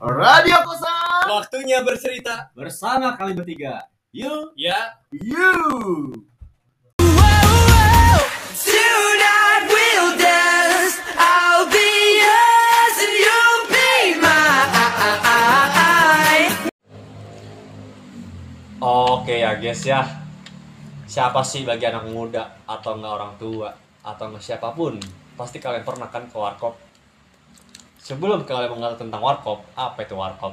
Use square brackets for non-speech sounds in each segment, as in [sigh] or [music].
Radio Kosan Waktunya bercerita. bersama kami bertiga. You, Ya, you. Tonight we'll dance. I'll be yours and you'll be mine. Oke ya guys ya Siapa sih bagi anak muda Atau enggak orang tua Atau enggak siapa pun Pasti kalian pernah kan ke warkop Sebelum kalian mengenal tentang warkop Apa itu warkop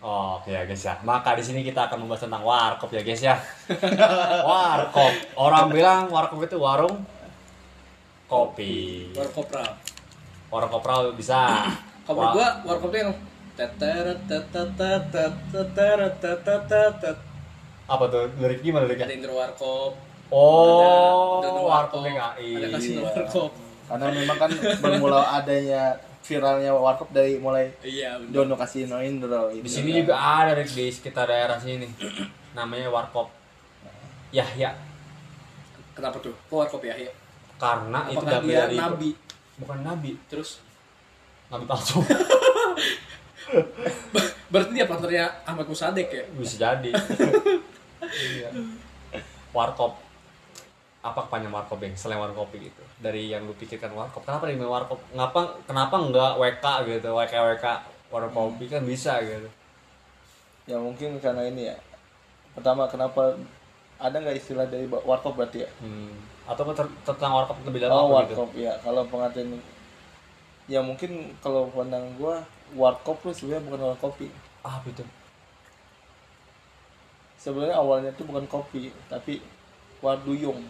Oke ya guys ya Maka di sini kita akan membahas tentang warkop ya guys ya [laughs] Warkop Orang bilang warkop itu warung Kopi warkopral. Warung kopral bisa [clears throat] Wa- gua warkopnya yang Apa tuh? Lirik gimana ada liriknya? intro warkop. Oh ada, ada Warkop warkop, ada kasino Iya. warkop. Karena memang kan bermula adanya viralnya warkop dari mulai Iya, bener. Dono Kasino Indro. Di sini juga ada Rick, di sekitar daerah sini. [clears throat] Namanya Warkop. Yahya. Kenapa tuh? Kok warkop ya? ya? Karena itu Apakah dia dari nabi? bukan nabi, Terus nabi palsu. [laughs] berarti dia partnernya Ahmad Musadek ya? Bisa jadi. [laughs] Iya. Warkop. Apa kepanjangan warkop yang selain warkop gitu? Dari yang lu pikirkan warkop. Kenapa nih warkop? Ngapa kenapa enggak WK gitu? WK WK warung kopi kan bisa gitu. Ya mungkin karena ini ya. Pertama kenapa ada nggak istilah dari warkop berarti ya? Hmm. Atau ter- tentang warkop lebih dalam Oh gitu? warkop ya. Kalau pengertian ya mungkin kalau pandang gua warkop tuh sebenarnya bukan warung kopi. Ah, itu. Sebenarnya awalnya itu bukan kopi, tapi warduyung.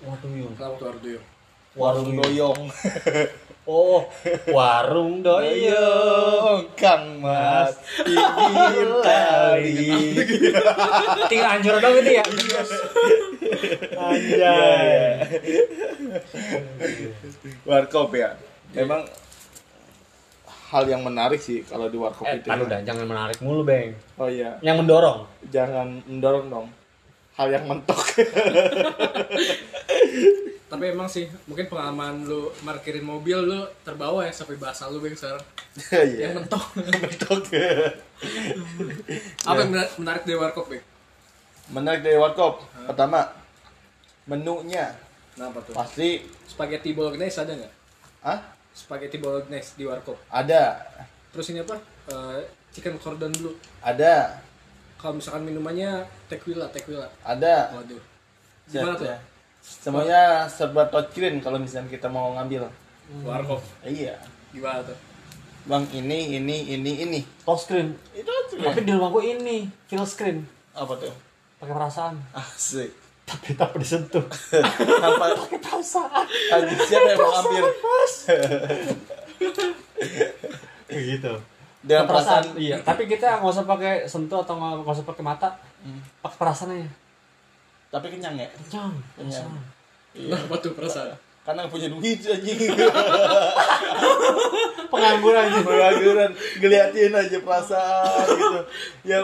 Waduh, Yung. Kenapa tuh? Warung doyong. [laughs] Oh, warung doyong. Kang Mas pinggir [laughs] kali. Tinggal anjur dong gitu ya. Anjay. warkop ya. Memang hal yang menarik sih kalau di warkop Eh, itu. kan ya. udah jangan menarik mulu, Bang. Oh iya, Yang mendorong. jangan mendorong dong. Hal yang mentok. [laughs] Tapi emang sih, mungkin pengalaman lu parkirin mobil lu terbawa ya sampai bahasa lu Bang sekarang. [laughs] Iya. Yang mentok. [laughs] mentok. Apa yang menar- menarik dari warkop, Bang? menarik dari warkop. Pertama, menunya Kenapa tuh? pasti Spaghetti bolognese ada nggak? ah Spaghetti bolognese di warkop. ada, Terus ini apa? Eh, chicken cordon bleu. ada, Kalau misalkan minumannya tequila, tequila. ada. Waduh. Gimana tuh? Ya. Semuanya serba touchscreen kalau misalnya kita mau ngambil. Warkop. Iya. Gimana tuh? Bang ini ini ini ini. Touch screen. Itu Tapi di rumah gue ini, full screen. apa tuh? Pakai perasaan. Asik. Tapi tak disentuh. [laughs] Tanpa Pakai perasaan. Siapa yang mau ngambil? [laughs] Gitu. Dengan perasaan. Iya, [laughs] tapi kita nggak usah pakai sentuh atau nggak usah pakai mata. Pakai perasaan aja. Tapi kenyang ya? Kenyang. Kenyang. Perasaan. Apa tuh perasaan? Karena nggak punya duit anjing. [laughs] Pengangguran aja. Pengangguran ngeliatin aja perasaan gitu. Ya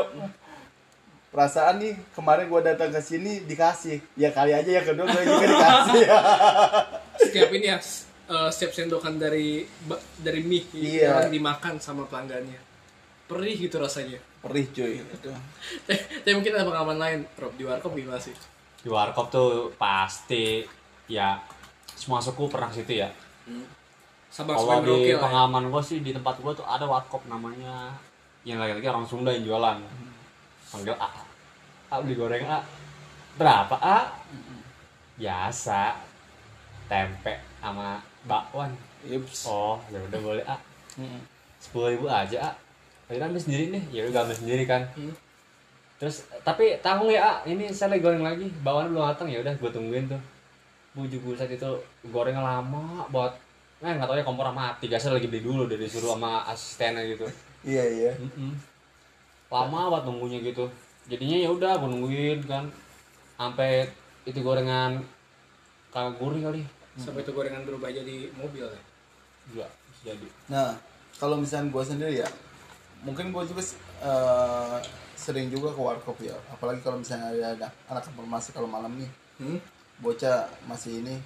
perasaan nih kemarin gua datang ke sini dikasih ya kali aja yang kedua gue juga dikasih Setiap ini ya, eh, setiap sendokan dari dari mie Iya. yang dimakan sama pelanggannya. Perih gitu rasanya. perih cuy itu [laughs] Eh, Tapi mungkin ada pengalaman lain, Rob, di warkop gimana sih? Di warkop tuh pasti ya semua suku pernah ke situ ya. Sabang Kalau di ya. pengalaman gue sih di tempat gue tuh ada warkop namanya yang lagi-lagi orang Sunda yang jualan. Panggil A. A beli goreng A. Berapa A? Biasa. Tempe sama bakwan. Ips. Oh, ya udah boleh A. Mm-mm. Sepuluh ribu aja A. Akhirnya ambil sendiri nih. Ya udah ambil sendiri kan. Hmm. Terus tapi tanggung ya A. Ini saya lagi goreng lagi. Bawaan belum matang ya udah gue tungguin tuh. Bujuk buset itu gorengnya lama buat Nah, nggak tahu ya kompor mati. Gasnya lagi beli dulu udah disuruh sama asistennya gitu. iya iya Mm-mm. Lama banget nunggunya gitu. Jadinya ya udah gue nungguin kan. Sampai itu gorengan kagak gurih kali. Sampai itu gorengan berubah jadi mobil ya. Juga bisa jadi. Nah, kalau misalnya gue sendiri ya, mungkin gue juga eh, sering juga ke warkop ya. Apalagi kalau misalnya ada, ada anak informasi kalau malam nih, Hmm? bocah masih ini,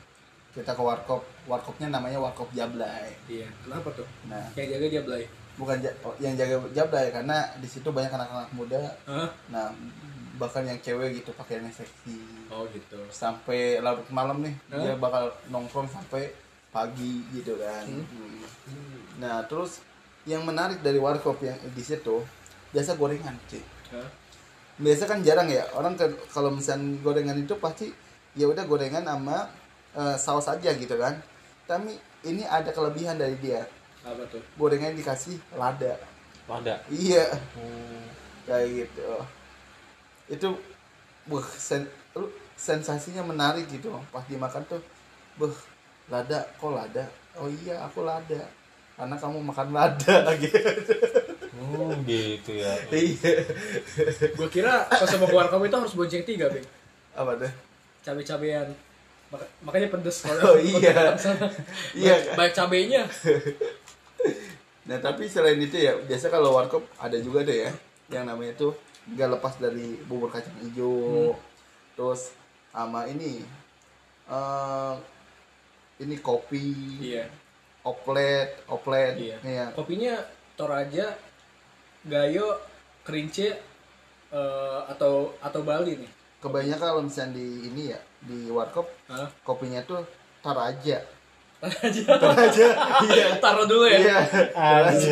kita ke warkop. Warkopnya namanya warkop Jablay. Iya, kenapa tuh? Nah, Yang jaga dia belai. bukan ja- oh, yang jaga jabda ya karena di situ banyak anak-anak muda Hah? nah bahkan yang cewek gitu pakaiannya seksi oh gitu. Sampai larut malam nih Hah? dia bakal nongkrong sampai pagi gitu kan. Hmm. nah terus yang menarik dari warkop yang di situ biasa gorengan cuy Hah? biasa kan jarang ya orang ke- kalau misalnya gorengan itu pasti ya udah gorengan sama eh, saus aja gitu kan. Tapi ini ada kelebihan dari dia. Apa tuh? Gorengan dikasih lada. Ada. iya. Kayak gitu itu buh sen, lu sensasinya menarik gitu pas dimakan tuh buh lada kok lada? Oh iya aku lada. Karena kamu makan lada. [laughs] Gitu. Oh gitu ya. iya. Gua kira pas sama keluar kamu itu harus bonceng tiga bing apa tuh? Cabe-cabean. Maka- makanya pedes kalau Oh, [laughs] iya. Iya, kan? banyak cabenya. Nah tapi selain itu ya biasa kalau warkop ada juga deh ya yang namanya tuh nggak lepas dari bubur kacang hijau, terus sama ini eh ini kopi, iya. oplet, oplet, iya. Iya. kopinya toraja gayo kerince eh, atau atau bali nih? Kebanyakan kalau misalnya di ini ya di warkop Hah? kopinya tuh taraja, aja taraja, iya, taruh dulu ya iya, taraja,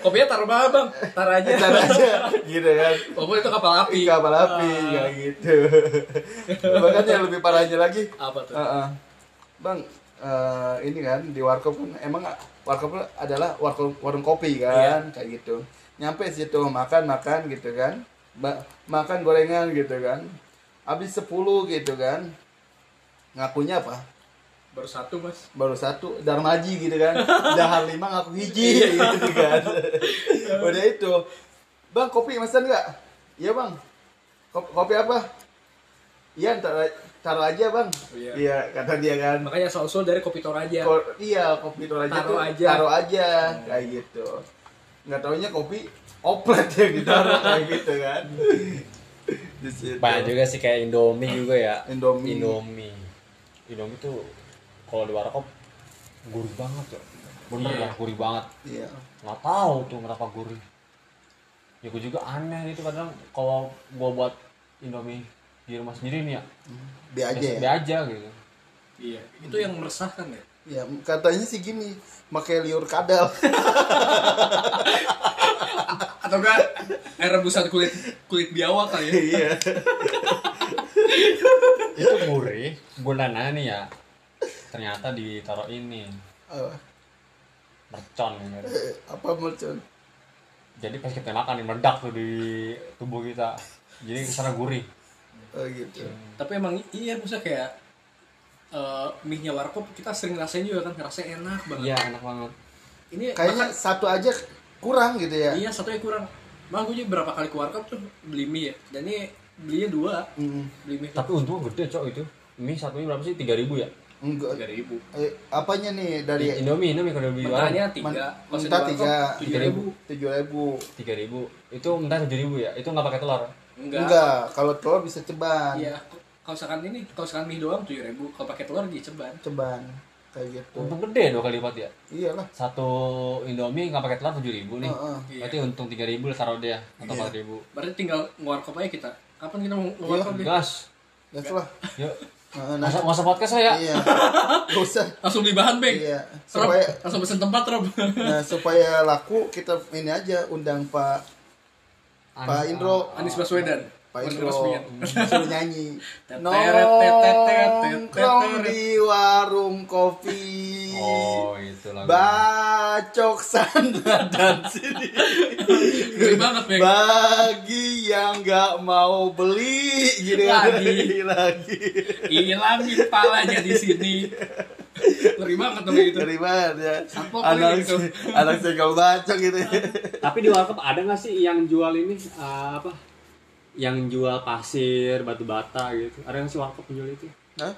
kopinya taruh mana bang taruh aja taraja, gitu kan. oh itu kapal api Kapal api, Ah. kayak gitu. Bahkan yang lebih parahnya lagi, apa tuh Heeh. Bang, eh, ini kan di warkop kan emang warkop adalah warkop warung kopi kan, kayak gitu. Nyampe situ makan makan gitu kan, Ba- makan gorengan gitu kan. Habis 10 gitu kan. Ngakunya apa? Baru satu mas Baru satu darmaji gitu kan. Dahar lima ngaku hiji gitu kan. Udah itu. Bang, kopi pesan nggak? Iya, Bang. Kopi, kopi apa? Iya, taruh, taruh aja, Bang. Iya. Iya, kata dia kan. makanya asal-usul dari kopi toraja Ko- iya kopi itu aja Taruh tuh, aja. taruh aja kayak gitu nggak taunya kopi oplet ya ditaruh kayak gitu kan Banyak juga sih kayak Indomie juga ya. Indomie. Indomie. Indomie tuh kalau di warkop gurih banget ya. Bener Iya. lah gurih banget. iya Nggak tahu tuh kenapa gurih. Ya gue juga aneh itu kadang kalau gua buat Indomie di rumah sendiri nih ya. be aja biasa- ya be aja gitu. iya itu yang meresahkan ya Iya, katanya sih gini pakai liur kadal [laughs] atau enggak air rebusan kulit kulit biawak kali ya iya itu gurih. Gue nanya nih ya. Ternyata ditaruh ini apa, mercon gitu. [laughs] apa mercon Jadi pas kita makan nih meledak tuh di tubuh kita. Jadi ke sana gurih. oh gitu tapi emang iya maksudnya kayak eh mie-nya warkop kita sering rasain juga kan rasanya enak banget Iya enak banget. ini kayaknya satu aja kurang gitu ya iya satunya kurang Bang, gue juga berapa kali ke warkop tuh beli mie ya dan ini belinya dua Mm, beli mie Tapi untungnya gede cok itu. Mie satunya berapa sih? 3000 ya? Enggak tiga ribu eh, apanya nih dari Indomie, Indomie kalau di warung mentahnya tiga mentah tiga. tujuh ribu tujuh ribu 3000. Itu mentah 7000 ya? Itu nggak pakai telur. enggak, enggak kalau telur bisa ceban iya kalau misalkan ini kalau misalkan mie doang tujuh ribu kalau pakai telur di ceban ceban kayak gitu Untung gede dua kali lipat ya. iyalah Satu Indomie nggak pakai telur 7000 nih. Heeh. Iya. Berarti untung 3000 lah taruh dia atau Iya. 4000. berarti tinggal ngewarkop aja kita kapan kita mau ngewarkop nih Gas. gas lah Yuk. [laughs] Heeh, nah, Masa masa podcast lah ya. iya. [laughs] Gak usah. Langsung beli bahan beng. Iya. Rob, supaya langsung pesen tempat Rob nah, supaya laku kita ini aja undang Pak Pak Indro. Anies Baswedan Pak Indro Baswedan. suruh nyanyi [laughs] nongkrong di warung kopi Oh, itu lah. bacok sana [laughs] dan sini bagi yang nggak mau beli gitu. Lagi. [laughs] lagi hilangin palanya di sini ngeri banget dong gitu dari banget ya Sampok anak gitu. anak segel bacok gitu Tapi di warkop ada nggak sih yang jual ini eh, apa? Yang jual pasir, batu bata gitu. Ada nggak sih warkop yang jual itu? Hah?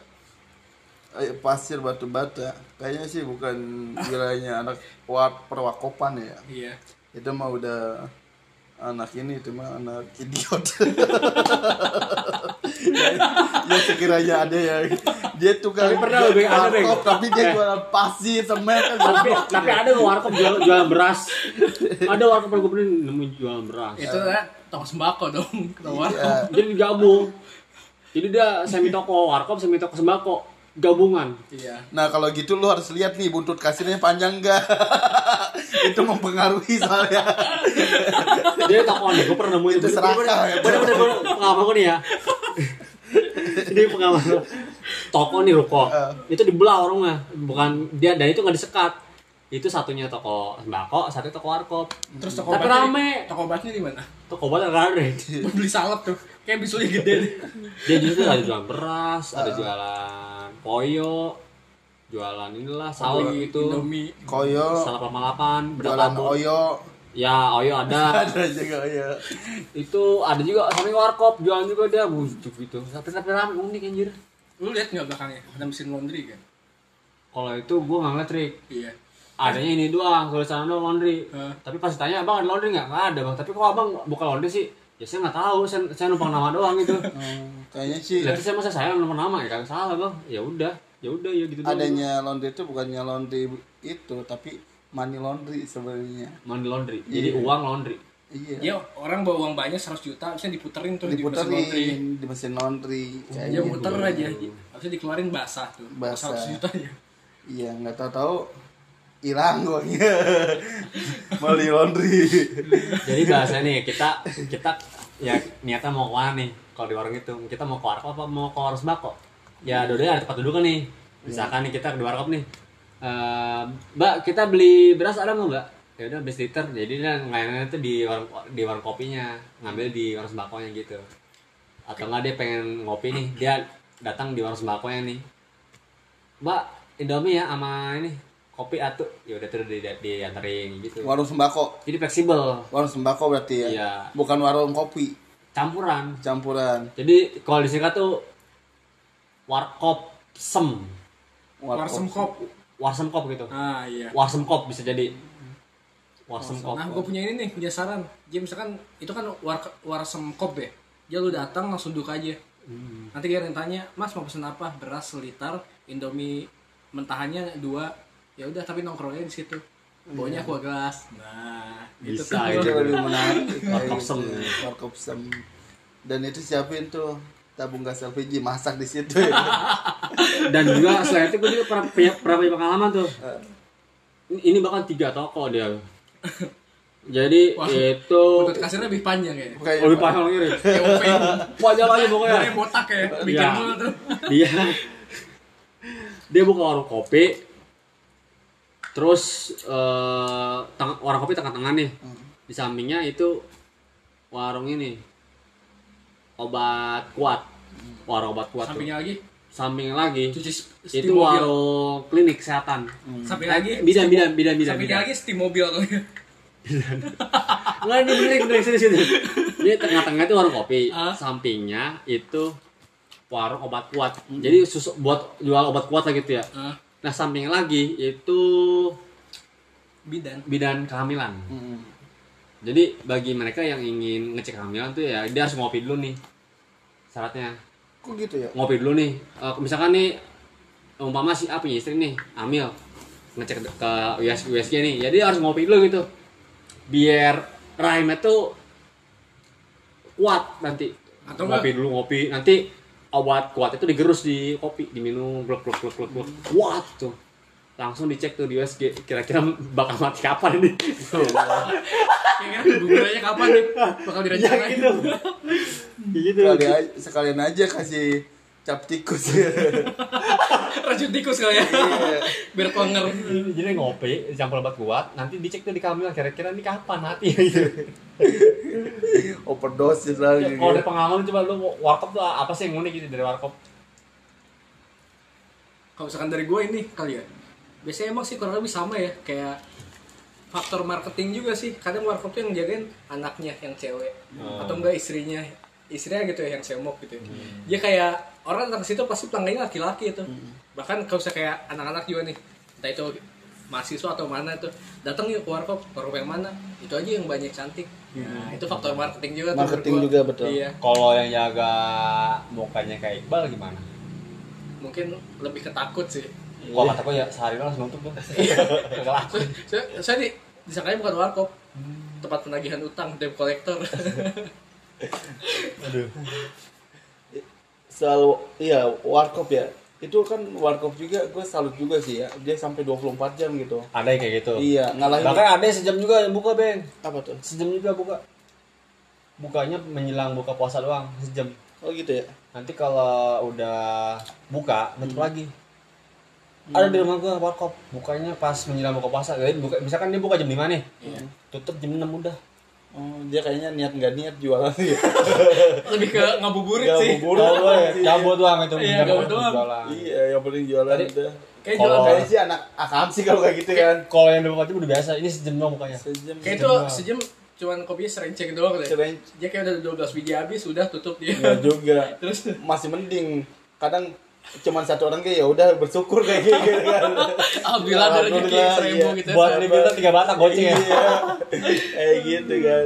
Eh, pasir batu bata kayaknya sih bukan wilayahnya [laughs] anak wak perwakopan ya iya itu mah udah anak ini itu mah anak idiot [laughs] ya sekiranya ada ya dia tukang Tapi pernah lebih ada, warkop, tapi dia Eh. jualan pasir semen kan tapi tapi ada nggak warkop jual jualan beras ada warkop yang gue pernah nemuin jualan beras Itu kan toko sembako dong. Toko. Iya. jadi digabung jadi dia semi toko warkop semi toko sembako gabungan Iya. Nah kalau gitu lu harus lihat nih buntut kasirnya panjang enggak Itu mempengaruhi soalnya dia toko nih gue pernah nemuin Itu serakah ya, bener bener gue nih ya [laughs] ini pengalaman. Toko nih ruko. Eh. itu dibelah orangnya. Bukan dia dan itu nggak disekat. Itu satunya toko sembako satu toko warkop. Terus toko tapi rame. Toko obatnya di mana? toko obat nggak ada. [laughs] Beli salep tuh. Kayak bisulnya gede deh. dia justru ada jualan beras ada jualan koyo jualan inilah saus Beli gitu. Indomie. Koyo. Salah delapan Jualan oyo ya oyo ada. [laughs] Ada juga oyo itu ada juga sampai warkop jualan juga dia bujuk gitu tapi tapi ramai unik anjir. Lu lihat nggak belakangnya? Ada mesin laundry kan? kalau itu gua nggak ngeliat trik Iya. adanya ini doang tulisan doang laundry. Hah? tapi pas tanya abang ada laundry nggak? Nggak ada bang. Tapi kok abang buka laundry sih? Ya saya nggak tahu. Saya, saya numpang nama doang gitu. [laughs] Hmm, Kayaknya sih. Lihat saya masa saya numpang nama? Ya kan salah bang. Ya udah ya udah ya gitu doang. adanya laundry itu bukannya laundry itu tapi money laundry sebenarnya. Mandi laundry. Jadi Iya. uang laundry. Iya. Ya orang bawa uang banyak 100 juta, harusnya diputerin tuh di mesin laundry. diputerin di mesin laundry. Kayak Dia gitu. muter aja, harusnya dikeluarin basah tuh. Basah. 100 jutanya. iya nggak tahu tahu hilang uangnya. [laughs] Money laundry. Jadi bahasa nih kita kita ya niatnya mau ke mana nih? Kalau di warung itu kita mau ke warkop apa mau ke warung sembako? Ya dua-duanya ada tempat duduk nih. Misalkan nih kita di warkop nih Eh, mbak kita beli beras ada nggak? Mbak ya udah beli liter jadi dia ngelayanin itu di warung di warung kopinya. Ngambil di warung sembakonya gitu. Atau nggak dia pengen ngopi nih. Dia datang di warung sembakonya nih. Mbak indomie ya sama ini kopi atuh. Ya udah terus di, dianterin gitu. Warung sembako. Jadi fleksibel. Warung sembako berarti ya? Iya. bukan warung kopi. Campuran. Campuran. Jadi kalau disingkat tuh warkop sem Warsem kop. Warsem kop gitu Ah iya. warsem kop bisa jadi warsem kop Nah, gue punya ini nih, punya saran. Jadi misalkan itu kan war warsem kop ya. Dia lu datang langsung duduk aja. Nanti dia tanya, "Mas mau pesen apa? Beras seliter, Indomie mentahannya dua." Ya udah, tapi nongkrongnya di situ. Bawanya aqua gelas. Nah, itu Bisa, itu Iya. lebih menarik Warkop sem. warkop sem dan itu siapin tuh tabung gas LPG masak di situ. Ya. [laughs] dan juga selain itu gue juga pernah punya, pernah punya pengalaman tuh. Ini, ini bahkan tiga toko dia. [laughs] Jadi Wah, itu Buntut kasirnya lebih panjang ya. Kayak lebih panjang lagi. Panjang lagi pokoknya. Kayak botak ya, bikin Iya. mulu tuh. dia dia buka warung kopi. Terus eh teng- warung kopi tengah-tengah nih. Di sampingnya itu warung ini obat kuat. Warung obat kuat tuh. Sampingnya lagi? Samping lagi. Cuci itu steam mobil. warung klinik kesehatan. Samping lagi? Bidan bidan bidan bidan bidan lagi steam mobil kali. nggak ini benerin benerin sini sini ini tengah-tengah itu warung kopi. Ah. sampingnya itu warung obat kuat. Jadi susu buat jual obat kuat lah gitu ya. Ah, nah samping lagi itu bidan. bidan kehamilan. Mm. Jadi bagi mereka yang ingin ngecek kehamilan tuh ya dia harus ngopi dulu nih syaratnya. Kok gitu ya? Ngopi dulu nih. Eh, misalkan nih umpama si A punya istri nih hamil ngecek ke US, USG nih jadi dia harus ngopi dulu gitu. Biar rahimnya tuh kuat nanti. Atau ngopi dulu ngopi. Nanti obat kuat itu digerus di kopi diminum gluk gluk gluk gluk gluk kuat tuh langsung dicek tuh di USG kira-kira bakal mati kapan ini [laughs] Kira-kira hubungannya kapan nih bakal ya direncanain? gitu gitu Sekali aja, sekalian aja kasih cap tikus [laughs] ya. Racun tikus kali ya. Iya. Biar kelengar. jadi ngopi campur obat kuat nanti dicek tuh di kehamilan kira-kira ini kapan mati [laughs] gitu Overdosis Ya, lagi. kalau ada pengalaman coba lu warkop tuh apa sih yang unik gitu dari warkop? Kalau misalkan dari gue ini kali ya. Biasanya emang sih kurang lebih sama ya, kayak faktor marketing juga sih. Kadang warkop tuh yang jagain anaknya yang cewek Oh. atau enggak istrinya. Istrinya gitu ya yang semok gitu. ya. Dia kayak orang datang ke situ pasti pelanggannya laki-laki itu. Bahkan kalau misalnya kayak anak-anak juga nih, entah itu mahasiswa atau mana tuh datang yuk ke warkop warkop yang mana itu aja yang banyak cantik nah itu faktor marketing juga tuh Hmm. Marketing menurut juga, betul. iya Kalau yang jaga mukanya kayak Iqbal gimana? mungkin lebih ketakut sih Gua kata gua ya sehari langsung nutup gua. Kagak [laughs] laku. saya, saya di disangkanya bukan warkop tempat penagihan utang debt collector [laughs] selalu iya warkop ya itu kan warkop juga gue salut juga sih ya dia sampai 24 jam gitu Ada yang kayak gitu. iya ngalahin Bahkan ada yang sejam juga yang buka, Beng. apa tuh Sejam juga buka. Bukanya menjelang buka puasa doang, sejam. oh gitu ya Nanti kalau udah buka, nutup lagi. Ada di rumah gua warkop, bukanya pas menjelang buka puasa. Jadi buka, misalkan dia buka jam 5 nih. Tutup jam 6 udah. oh, dia kayaknya niat nggak niat jualan [laughs] ya lebih ke ngabuburit sih ngabuburit. Oh, boleh. Cabut doang itu. Iya, doang. iya yang penting jualan Tadi- udah kayak Kalau- jualan kayaknya sih anak akam sih kalau kayak gitu kan Kalau yang buka itu udah biasa, ini sejam doang bukanya. sejam kayak itu Sejam cuman kopinya serenceng doang deh Seren- dia kayak udah 12 biji habis udah tutup dia Nggak juga [laughs] terus masih mending kadang cuman satu orang kayak ya udah bersyukur kayak gitu kan. [laughs] Alhamdulillah ada rezeki Alhamdulillah, seribu iya. gitu ya Buat beli filter tiga batang goceng ya. [laughs] kayak gitu kan.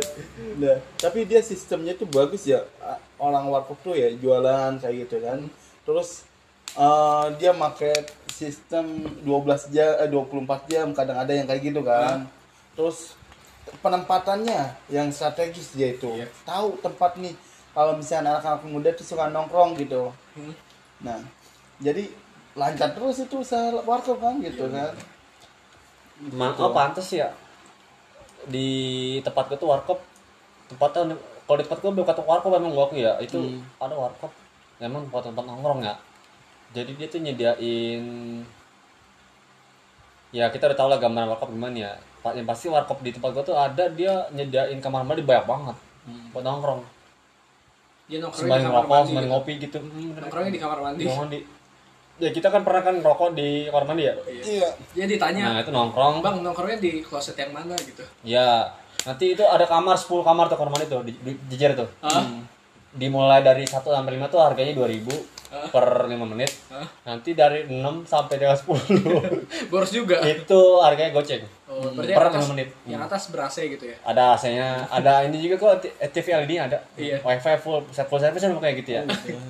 Nah tapi dia sistemnya tuh bagus ya. Orang warkop tuh ya jualan kayak gitu kan. Terus eh, dia pakai sistem 12 jam eh, 24 jam kadang ada yang kayak gitu kan. Terus penempatannya yang strategis dia itu. Iya. tahu tempat nih kalau misalnya anak-anak muda tuh suka nongkrong gitu. Hmm. nah jadi lancar terus itu usaha warkop kan gitu kan. Ma oh pantes ya. Di tempat gue tuh warkop tempatnya kalau di tempat gue bukan tempat warkop emang gua aku ya itu Hmm. ada warkop. Emang buat tempat nongkrong ya. Jadi dia tuh nyediain ya kita udah tau lah gambaran warkop gimana ya. Yang pasti warkop di tempat gue tuh ada dia nyediain kamar mandi banyak banget buat nongkrong. Dia nongkrongnya di sembari kamar mandi gitu. ngopi gitu. Hmm, nongkrongnya di kamar mandi. Kamar mandi ya kita kan pernah kan ngerokok di kamar mandi ya? Iya. Dia ditanya. Nah itu nongkrong. Bang nongkrongnya di kloset yang mana gitu? Ya, nanti itu ada kamar 10 kamar tuh kamar mandi tuh, di, di, jejer tuh. Hah? Dimulai dari 1 sampai 5 tuh harganya 2000 Per 5 menit. Hah? Nanti dari 6 sampai dengan 10 [laughs] boros juga itu harganya goceng. oh, berarti per yang atas, 5 menit. yang atas ber AC gitu ya Ada AC-nya, ada ini juga kok TV LED nya ada. Iya. Wifi full, set full service kan kayak gitu ya.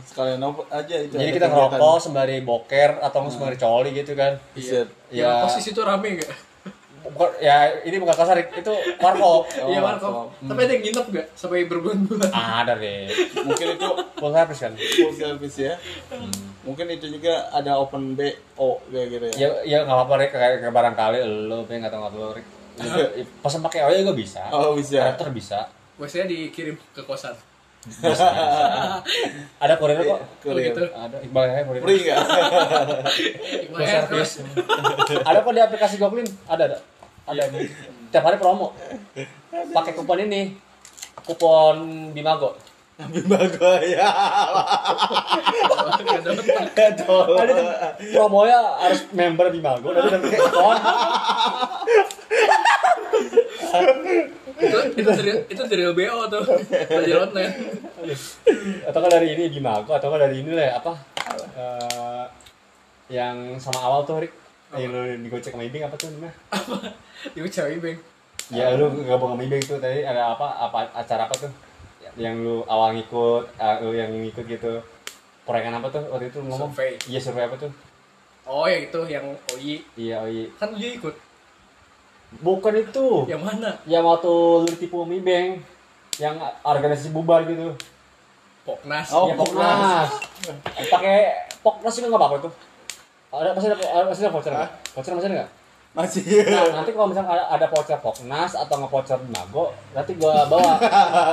sekalian apa aja itu Jadi kita ngerokok sembari boker atau nggak sembari coli gitu kan. Iya. ya Ya, posisi itu rame gak bukan, ya ini bukan kasar, itu warkop. [laughs] iya warkop. warkop tapi ada yang nginep gak sampai berbulan-bulan? Ada deh. mungkin itu Full service kan. full service ya. Mungkin itu juga ada open BO kayak gitu ya. Ya ya nggak apa-apa Rick. Kayak kayak barangkali lo pengen nggak tahu nggak tahu Rick. Ya, [laughs] pesan pakai OYO juga bisa. Oh bisa. Adapter bisa. WC nya dikirim ke kosan. Ada kurir kok? Oh, gitu. ada. Iqbal ya kurir. Free nggak? Terus. Ada kok di aplikasi Goblin? Ada ada ada tiap hari promo. Pakai kupon ini. Kupon Bimago. Bimago ya ada tuh promonya harus member Bimago nanti dapat kupon. Itu itu dari itu dari LBO tuh. Belajar online atau kan dari ini Bimago atau kan dari ini lah ya, apa? Eh, yang sama awal tuh Rick yang lu digocek sama Ibing apa tuh namanya itu cewek bang Ya lu gabung sama Ibing tuh tadi ada apa apa acara apa tuh yang lu awal ngikut, ah, lu yang ngikut gitu. Proyekan apa tuh waktu itu lu ngomong? Survei. Iya survei apa tuh? oh yang itu yang OI Iya iya. kan dia ikut Bukan itu. yang mana Yang waktu lu ditipu sama Ibing yang organisasi bubar gitu. Poknas Oh, Iya, Poknas. [laughs] Pakai Poknas juga nggak apa-apa tuh. Ada masih ada ada- masih ada voucher nggak? Voucher masih ada nggak? masih Nah, nanti kalau misalnya ada, ada voucher Poknas atau nge voucher Nago, nanti gua bawa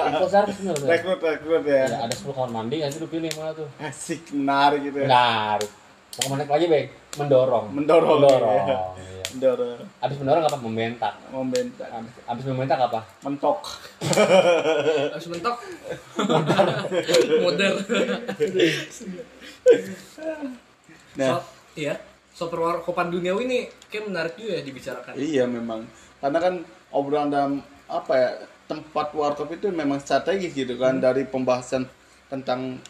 info service bener bener. rekrut rekrut ya Ya, ada 10 kamar mandi, nanti lu pilih mana tuh. asik menarik gitu ya Benar. Mau ke mana lagi, Bang? Mendorong. Mendorong, Mendorong. iya. Iya. Dorong Abis mendorong apa? Membentak. membentak Abis, abis membentak apa? mentok harus mentok modern nah so, iya so perwarkopan duniawi ini kayak menarik juga ya dibicarakan. Iya memang. Karena kan obrolan dalam apa ya tempat warkop itu memang strategis gitu kan dari pembahasan tentang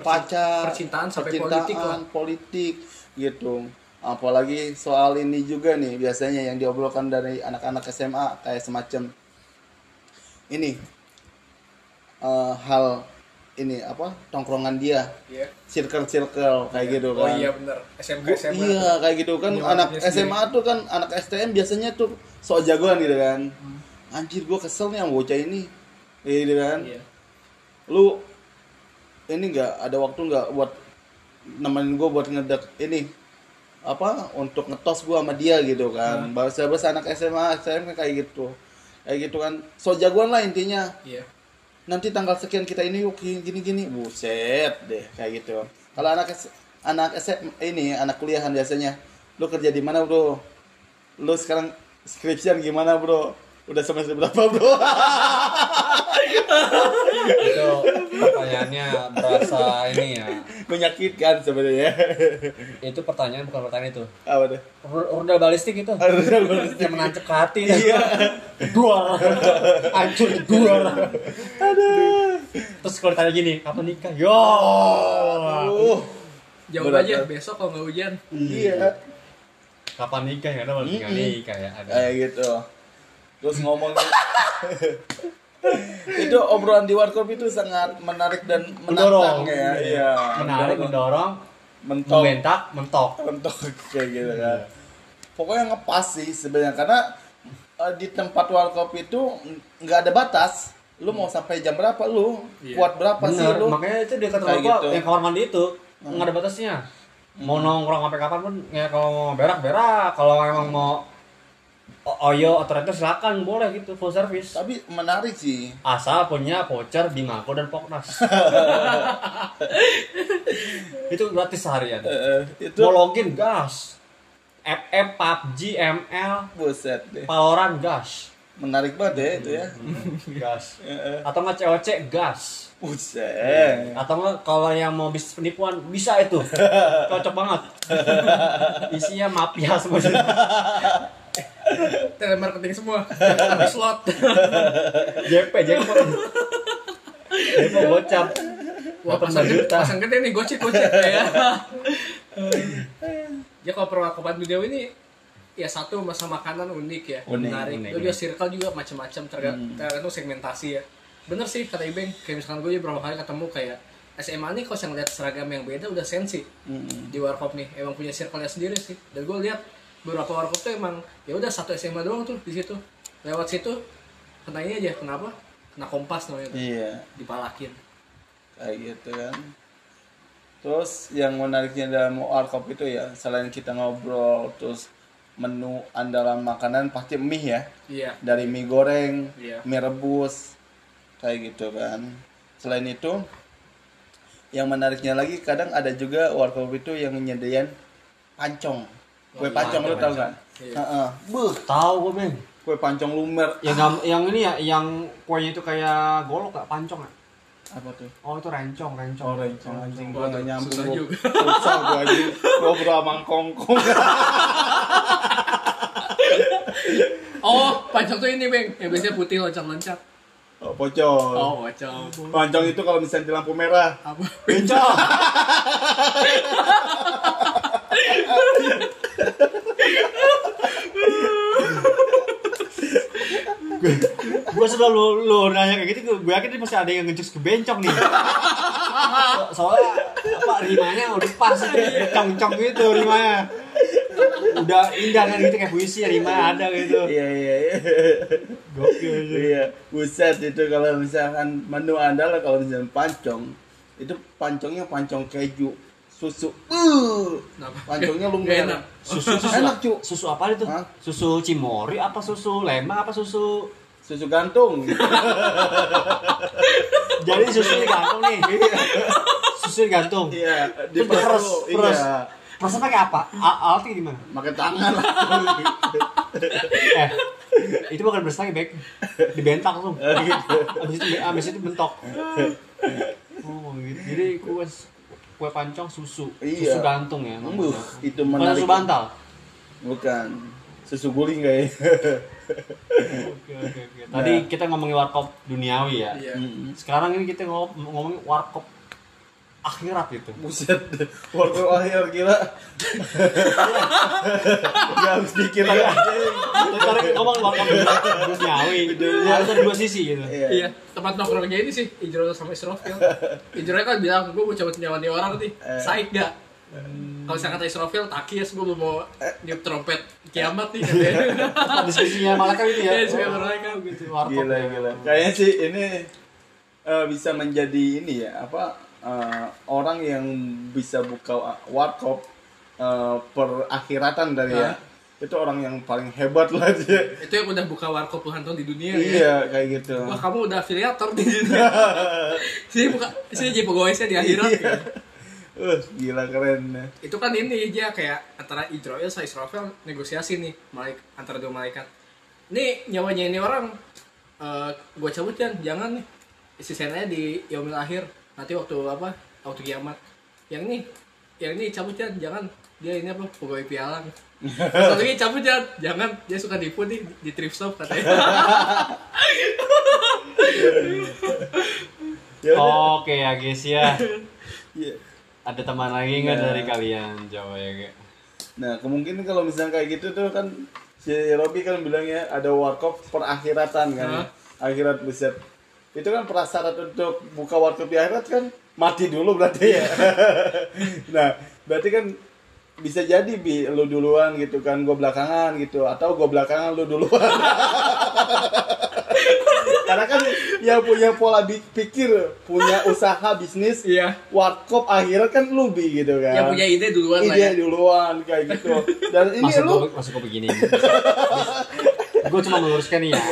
pacar percintaan sampai percintaan, politik lah. politik gitu. Apalagi soal ini juga nih biasanya yang diobrolkan dari anak-anak SMA kayak semacam ini. Eh, hal ini apa tongkrongan dia. Iya. circle circle kayak gitu Oh kan. iya bener. SMK Gua- SMA. iya kayak gitu kan. Anak waktunya sendiri. SMA tuh kan anak STM biasanya tuh sok jagoan gitu kan. Anjir gua kesel nih yang bocah ini. Kayak gitu kan. Iya. lu ini nggak ada waktu nggak buat nemenin gue buat ngedek ini apa untuk ngetos gue sama dia gitu kan. Bahasa bahasa anak SMA SM kan kayak gitu. Kayak gitu kan. So jagoan lah intinya. Iya. Nanti tanggal sekian kita ini yuk gini gini buset deh kayak gitu. Kalau anak anak SM ini anak kuliahan biasanya lu kerja di mana bro? Lu sekarang skripsian gimana bro udah semester berapa bro? Itu pertanyaannya berasa ini ya. Menyakitkan sebenarnya. Itu pertanyaan bukan pertanyaan itu. Apa tuh? Ru- rudal balistik itu. Yang menancap ke hati. Iya. Dua hancur dua terus kalau ditanya gini kapan nikah? Yo. Aduh. Jawab Berat, aja berat. besok kalau nggak hujan. Iya. kapan nikah? Ya ada nikah ya ada Kayak gitu. Terus ngomong [laughs] itu obrolan di warkop itu sangat menarik dan menantang Mendorong. ya. Iya. menarik mendorong mentok membentak mentok mentok [laughs] kayak gitu kan. Pokoknya ngepas sih sebenarnya karena eh, di tempat warkop itu nggak ada batas. Lu mau sampai jam berapa lu? Iya. Kuat berapa sih bener lu? makanya itu dekat Kayak rumah gua gitu. yang kamar mandi itu nggak ada batasnya mau nongkrong sampai kapan pun ya kalau mau berak berak kalau emang mau oyo operator silakan boleh gitu full service. Tapi menarik sih. asal punya voucher Bimako dan Poknas. [laughs] [laughs] Itu gratis seharian. Eh, itu mau login gas. FF PUBG ML buset deh. Valorant gas. Menarik banget ya itu ya. gas. [laughs] Eh, atau nggak COC gas. Buset. atau nggak kalau yang mau bisnis penipuan bisa itu. Cocok banget. Isinya mafia semua Telemarketing semua. [laughs] Slot. JP JP JP gocap Wah, pasang 4 gede, pasang gede nih, gocek, gocek. [laughs] ya. ya kalau perwakopan video ini, ya satu masalah makanan unik ya, Unik, menarik. unik, dia circle juga macam-macam, terga- tergantung segmentasi ya. Bener sih kata Ibeng, kayak misalkan gue beberapa kali ketemu kayak SMA nih kalau yang lihat seragam yang beda udah sensi Mm. di warkop nih emang punya circle-nya sendiri sih dan gue lihat beberapa warkop tuh emang ya udah satu SMA doang tuh di situ. Lewat situ kena ini aja kenapa kena kompas namanya tuh, Iya. dipalakin. Kayak gitu kan. Terus yang menariknya dalam warkop itu ya selain kita ngobrol terus menu andalan makanan pasti mie ya. Iya. Dari mie goreng Iya. mie rebus kayak gitu kan. Selain itu yang menariknya lagi kadang ada juga warkop itu yang nyediain pancong kue Oh, pancong lu tau kan. Heeh. Buh, tahu gue men kue pancong lumer yang yang ini ya yang kuenya itu kayak golok gak pancong ya apa tuh oh itu rencong rencong Oh, rencong anjing gua Waduh, nggak nyambung susah gua. juga. Susah gua anjing. Ngobrol sama kongkong. oh pancong tuh ini beng yang biasanya putih loncat-loncat Oh, pocong. oh pancong Pancong itu kalau misalnya di lampu merah. apa Bencong. [laughs] gue selalu lu nanya kayak gitu gue yakin pasti ada yang ngejus ke bencong nih So- soalnya apa rimanya udah pas cong-cong gitu rimanya udah indah kan gitu kayak puisi rima ada gitu Iya iya iya. gokil aja. Iya. Buset itu kalau misalkan menu andalan kalau misalnya pancong itu pancongnya pancong keju susu. Uh. Nggak lumer. enak. susu susu Enak, Cu. susu apa itu Hah? susu cimori apa susu lema apa susu Susu gantung. [laughs] jadi susu digantung nih susu digantung Iya, di Terus peres, peres. Iya. Rasanya pakai apa? Alatnya gimana? Pakai tangan lah. [laughs] Eh, itu bukan lagi, Bek. Dibentak langsung. [laughs] gitu. Abis itu, abis itu bentok. Oh, gitu. Jadi kue kue pancong susu. Iya. Susu gantung ya. Embuh, itu Bukan menarik. susu bantal. Bukan. Susu guling kayaknya. Oke, oke, oke. Tadi kita ngomongin warkop duniawi ya. iya. Sekarang ini kita ngom- ngomongin warkop akhirat gitu Buset, warkop akhir gila. Gak harus dikit ya. Karena ngomong warkop duniawi, harus ada dua sisi gitu. Iya. Iya, tempat nongkrongnya ini sih Ijrol sama Israfil. Ijrolnya kan bilang, gue mau cabut nyawa nih orang nih, Eh. saik gak? Kalau misalnya kata Israfil, takis gue mau niup trompet kiamat nih [laughs] katanya. Diskusinya malaikat itu ya. Iya, diskusi malaikat. gitu. Warkop Gila, ya. gila. Kayaknya sih ini eh, bisa menjadi ini ya, apa eh, orang yang bisa buka warkop eh, perakhiratan dari ya. Hah? Itu orang yang paling hebat lah dia. Itu yang udah buka warkop puluhan tahun di dunia ya. Iya, kayak gitu. Wah kamu udah afiliator di dunia. [laughs] Sini buka, sini jadi pegawainya di akhirat. Iya. Uh, gila keren. Itu kan ini dia kayak antara Israel sama Israfil negosiasi nih malaik, antara dua malaikat. Nih nyawanya ini orang eh gue cabut kan, jangan nih. Sisanya di yaumil akhir. Nanti waktu apa? Waktu kiamat. Yang ini, yang ini cabut kan, jangan. Dia ini apa? Pegawai pialang. Satu lagi cabut kan, jangan. Dia suka nipu nih di thrift shop katanya. Ya. Oke ya guys ya. Iya. Ada teman lagi nggak Nah. dari kalian? Coba ya kayak. Nah, kemungkinan kalau misalnya kayak gitu tuh kan si Robi kan bilangnya ada warkop perakhiratan kan. Hah? Akhirat buset. Itu kan prasyarat untuk buka warkop di akhirat kan mati dulu berarti ya. nah, berarti kan bisa jadi bi lu duluan gitu kan, gue belakangan gitu atau gue belakangan lu duluan. [laughs] Karena kan yang punya pola pikir, punya usaha bisnis, Iya. warkop akhirat kan lu bi gitu kan. Yang punya ide duluan lah ide ya. duluan kayak gitu dan ini Masuk lu masuk gue begini. [laughs] gue cuma meluruskan nih ya.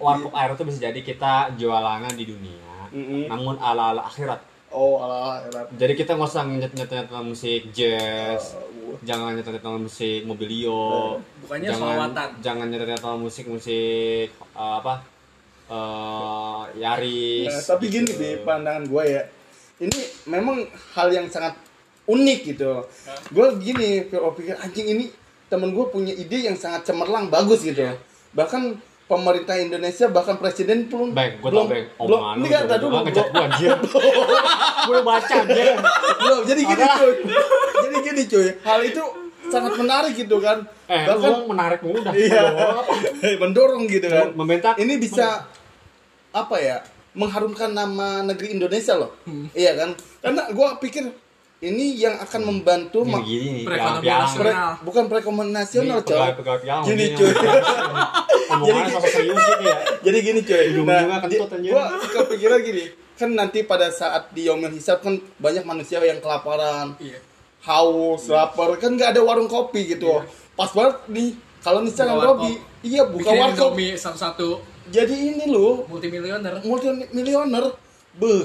Warkop air itu bisa jadi kita jualannya di dunia, Mm-mm. namun ala ala akhirat. oh ala erat Jadi kita nggak usah nyet nyet nyet musik jazz, Uh, jangan nyet nyet musik mobilio, Bukannya jangan selawatan. jangan nyet nyet musik musik eh, apa eh Yaris. Nah, tapi gini gitu. di pandangan gue ya ini memang hal yang sangat unik gitu gue gini pikir anjing ini temen gue punya ide yang sangat cemerlang bagus gitu bahkan pemerintah Indonesia bahkan presiden pun Baik, gue tau belum baik. belum ini kan tadi dulu ngechat gue anjir. gue baca anjir. belum jadi gini cuy. Jadi gini cuy. Hal itu sangat menarik gitu kan. Eh, bahkan menarik mulu dah. iya. [laughs] Mendorong gitu kan. Membentak. ini bisa apa ya? Mengharumkan nama negeri Indonesia loh. Iya kan? Karena gua pikir ini yang akan membantu Gini ma- gini. Perekonomian nasional. pre- bukan perekonomian nasional coy Gini, [laughs] [laughs] gini, cuy. Serius gitu ya. jadi gini coy Ujung-ujungnya nah, gua kepikiran gini. Kan nanti pada saat di Yomil Hisab kan banyak manusia yang kelaparan Iya. haus lapar. Kan nggak ada warung kopi gitu. Pas banget nih kalau misalnya Robi iya buka Bikin warkop. Indomie satu-satu. Jadi ini loh multimilioner. multi milioner beh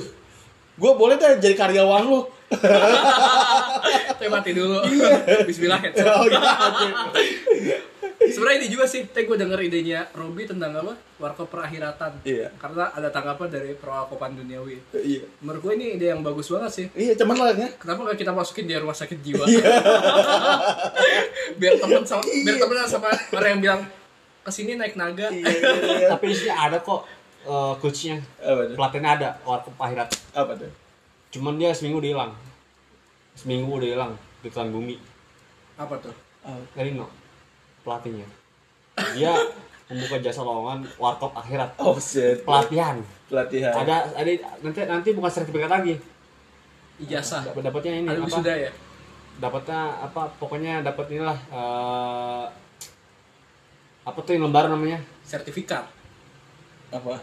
gue boleh deh jadi karyawan lu [laughs] Tapi mati dulu. Iya. [laughs] Bismillah oh iya Sebenarnya ini juga sih, tadi gue denger idenya Robi tentang apa? Warkop perakhiratan. Iya. Karena ada tanggapan dari perwakopan duniawi. iya Menurut gue ini ide yang bagus banget sih. iya cuman lah ya Kenapa nggak kita masukin dia rumah sakit jiwa? Iya. [laughs] biar temen sama biar temenan sama orang yang bilang ke sini naik naga. iya iya Tapi isinya ada kok eh, coachnya. apa tuh Pelatihannya ada, warkop akhirat. apa tuh Cuman dia seminggu udah hilang. Seminggu udah hilang di telan bumi. Apa tuh? Dari no pelatihnya. Dia membuka jasa lowongan warkop akhirat. oh shit Pelatihan. pelatihan Ada ada nanti nanti bukan sertifikat lagi. Ijazah. Dapat dapatnya ini Ada apa? wisuda ya? Dapatnya apa? Pokoknya dapat inilah eh, apa tuh yang lembaran namanya? Sertifikat. apa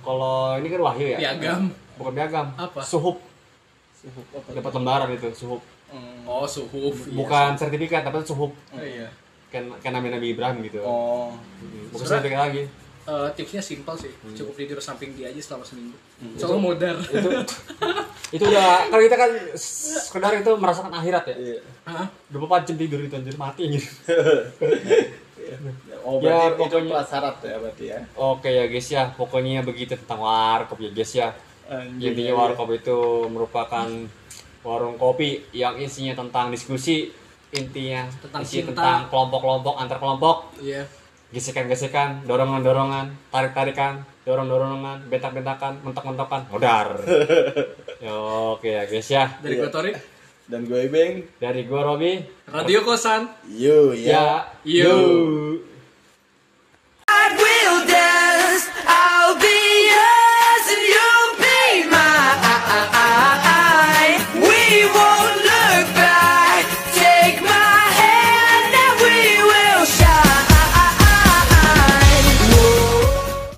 Kalau ini kan wahyu ya. Piagam. Bukan piagam. Apa? Suhub. Suhu apa Dapat lembaran itu suhub. Hmm. Oh, suhuf. Iya, Bukan sertifikat, tapi suhub. suhuf. Oh, iya. Kan kan Nabi Nabi Ibrahim gitu. oh Bukan sertifikat lagi. Eh, tipsnya simpel sih, cukup tidur samping dia aja selama seminggu. Hmm. Soalnya modar. Itu itu udah kalau kita kan sekedar itu merasakan akhirat ya. iya 24 jam tidur itu anjir mati anjir. oh Ya, berarti itu pokoknya- prasyarat ya berarti ya Oke ya guys ya, pokoknya begitu tentang warkop ya guys ya. Anjing, Intinya ya. warkop itu merupakan warung kopi yang isinya tentang diskusi, intinya Tentang isi cinta. tentang kelompok-kelompok antar kelompok, Iya. gesekan-gesekan, dorongan-dorongan, tarik-tarikan, dorong-dorongan, bentak-bentakan, mentok-mentokan, modar. [laughs] Ya, Oke ya guys ya. Dari Iya. gue Tori, Dan gue Beng. Dari gua Robi. Radio Kosan. Yo ya. Ya. Yo. Yo.